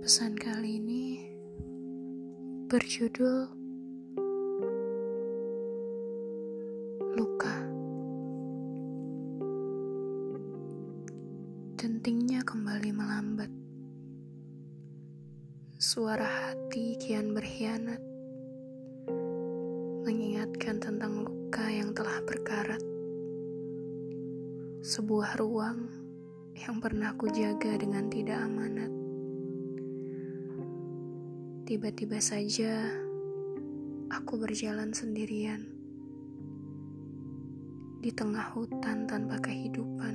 Pesan kali ini berjudul Luka. Dentingnya kembali melambat. Suara hati kian berkhianat. Mengingatkan tentang luka yang telah berkarat. Sebuah ruang yang pernah ku jaga dengan tidak amanat Tiba-tiba saja aku berjalan sendirian di tengah hutan tanpa kehidupan.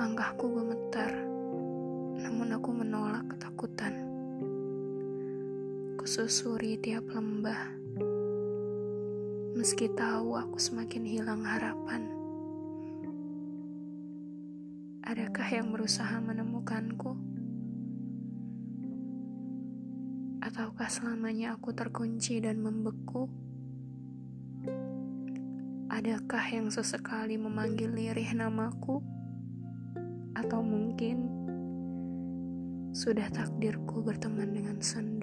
Langkahku gemetar, namun aku menolak ketakutan. Kususuri tiap lembah, meski tahu aku semakin hilang harapan. Adakah yang berusaha menemukanku? Ataukah selamanya aku terkunci dan membeku? Adakah yang sesekali memanggil lirih namaku? Atau mungkin sudah takdirku berteman dengan sendu?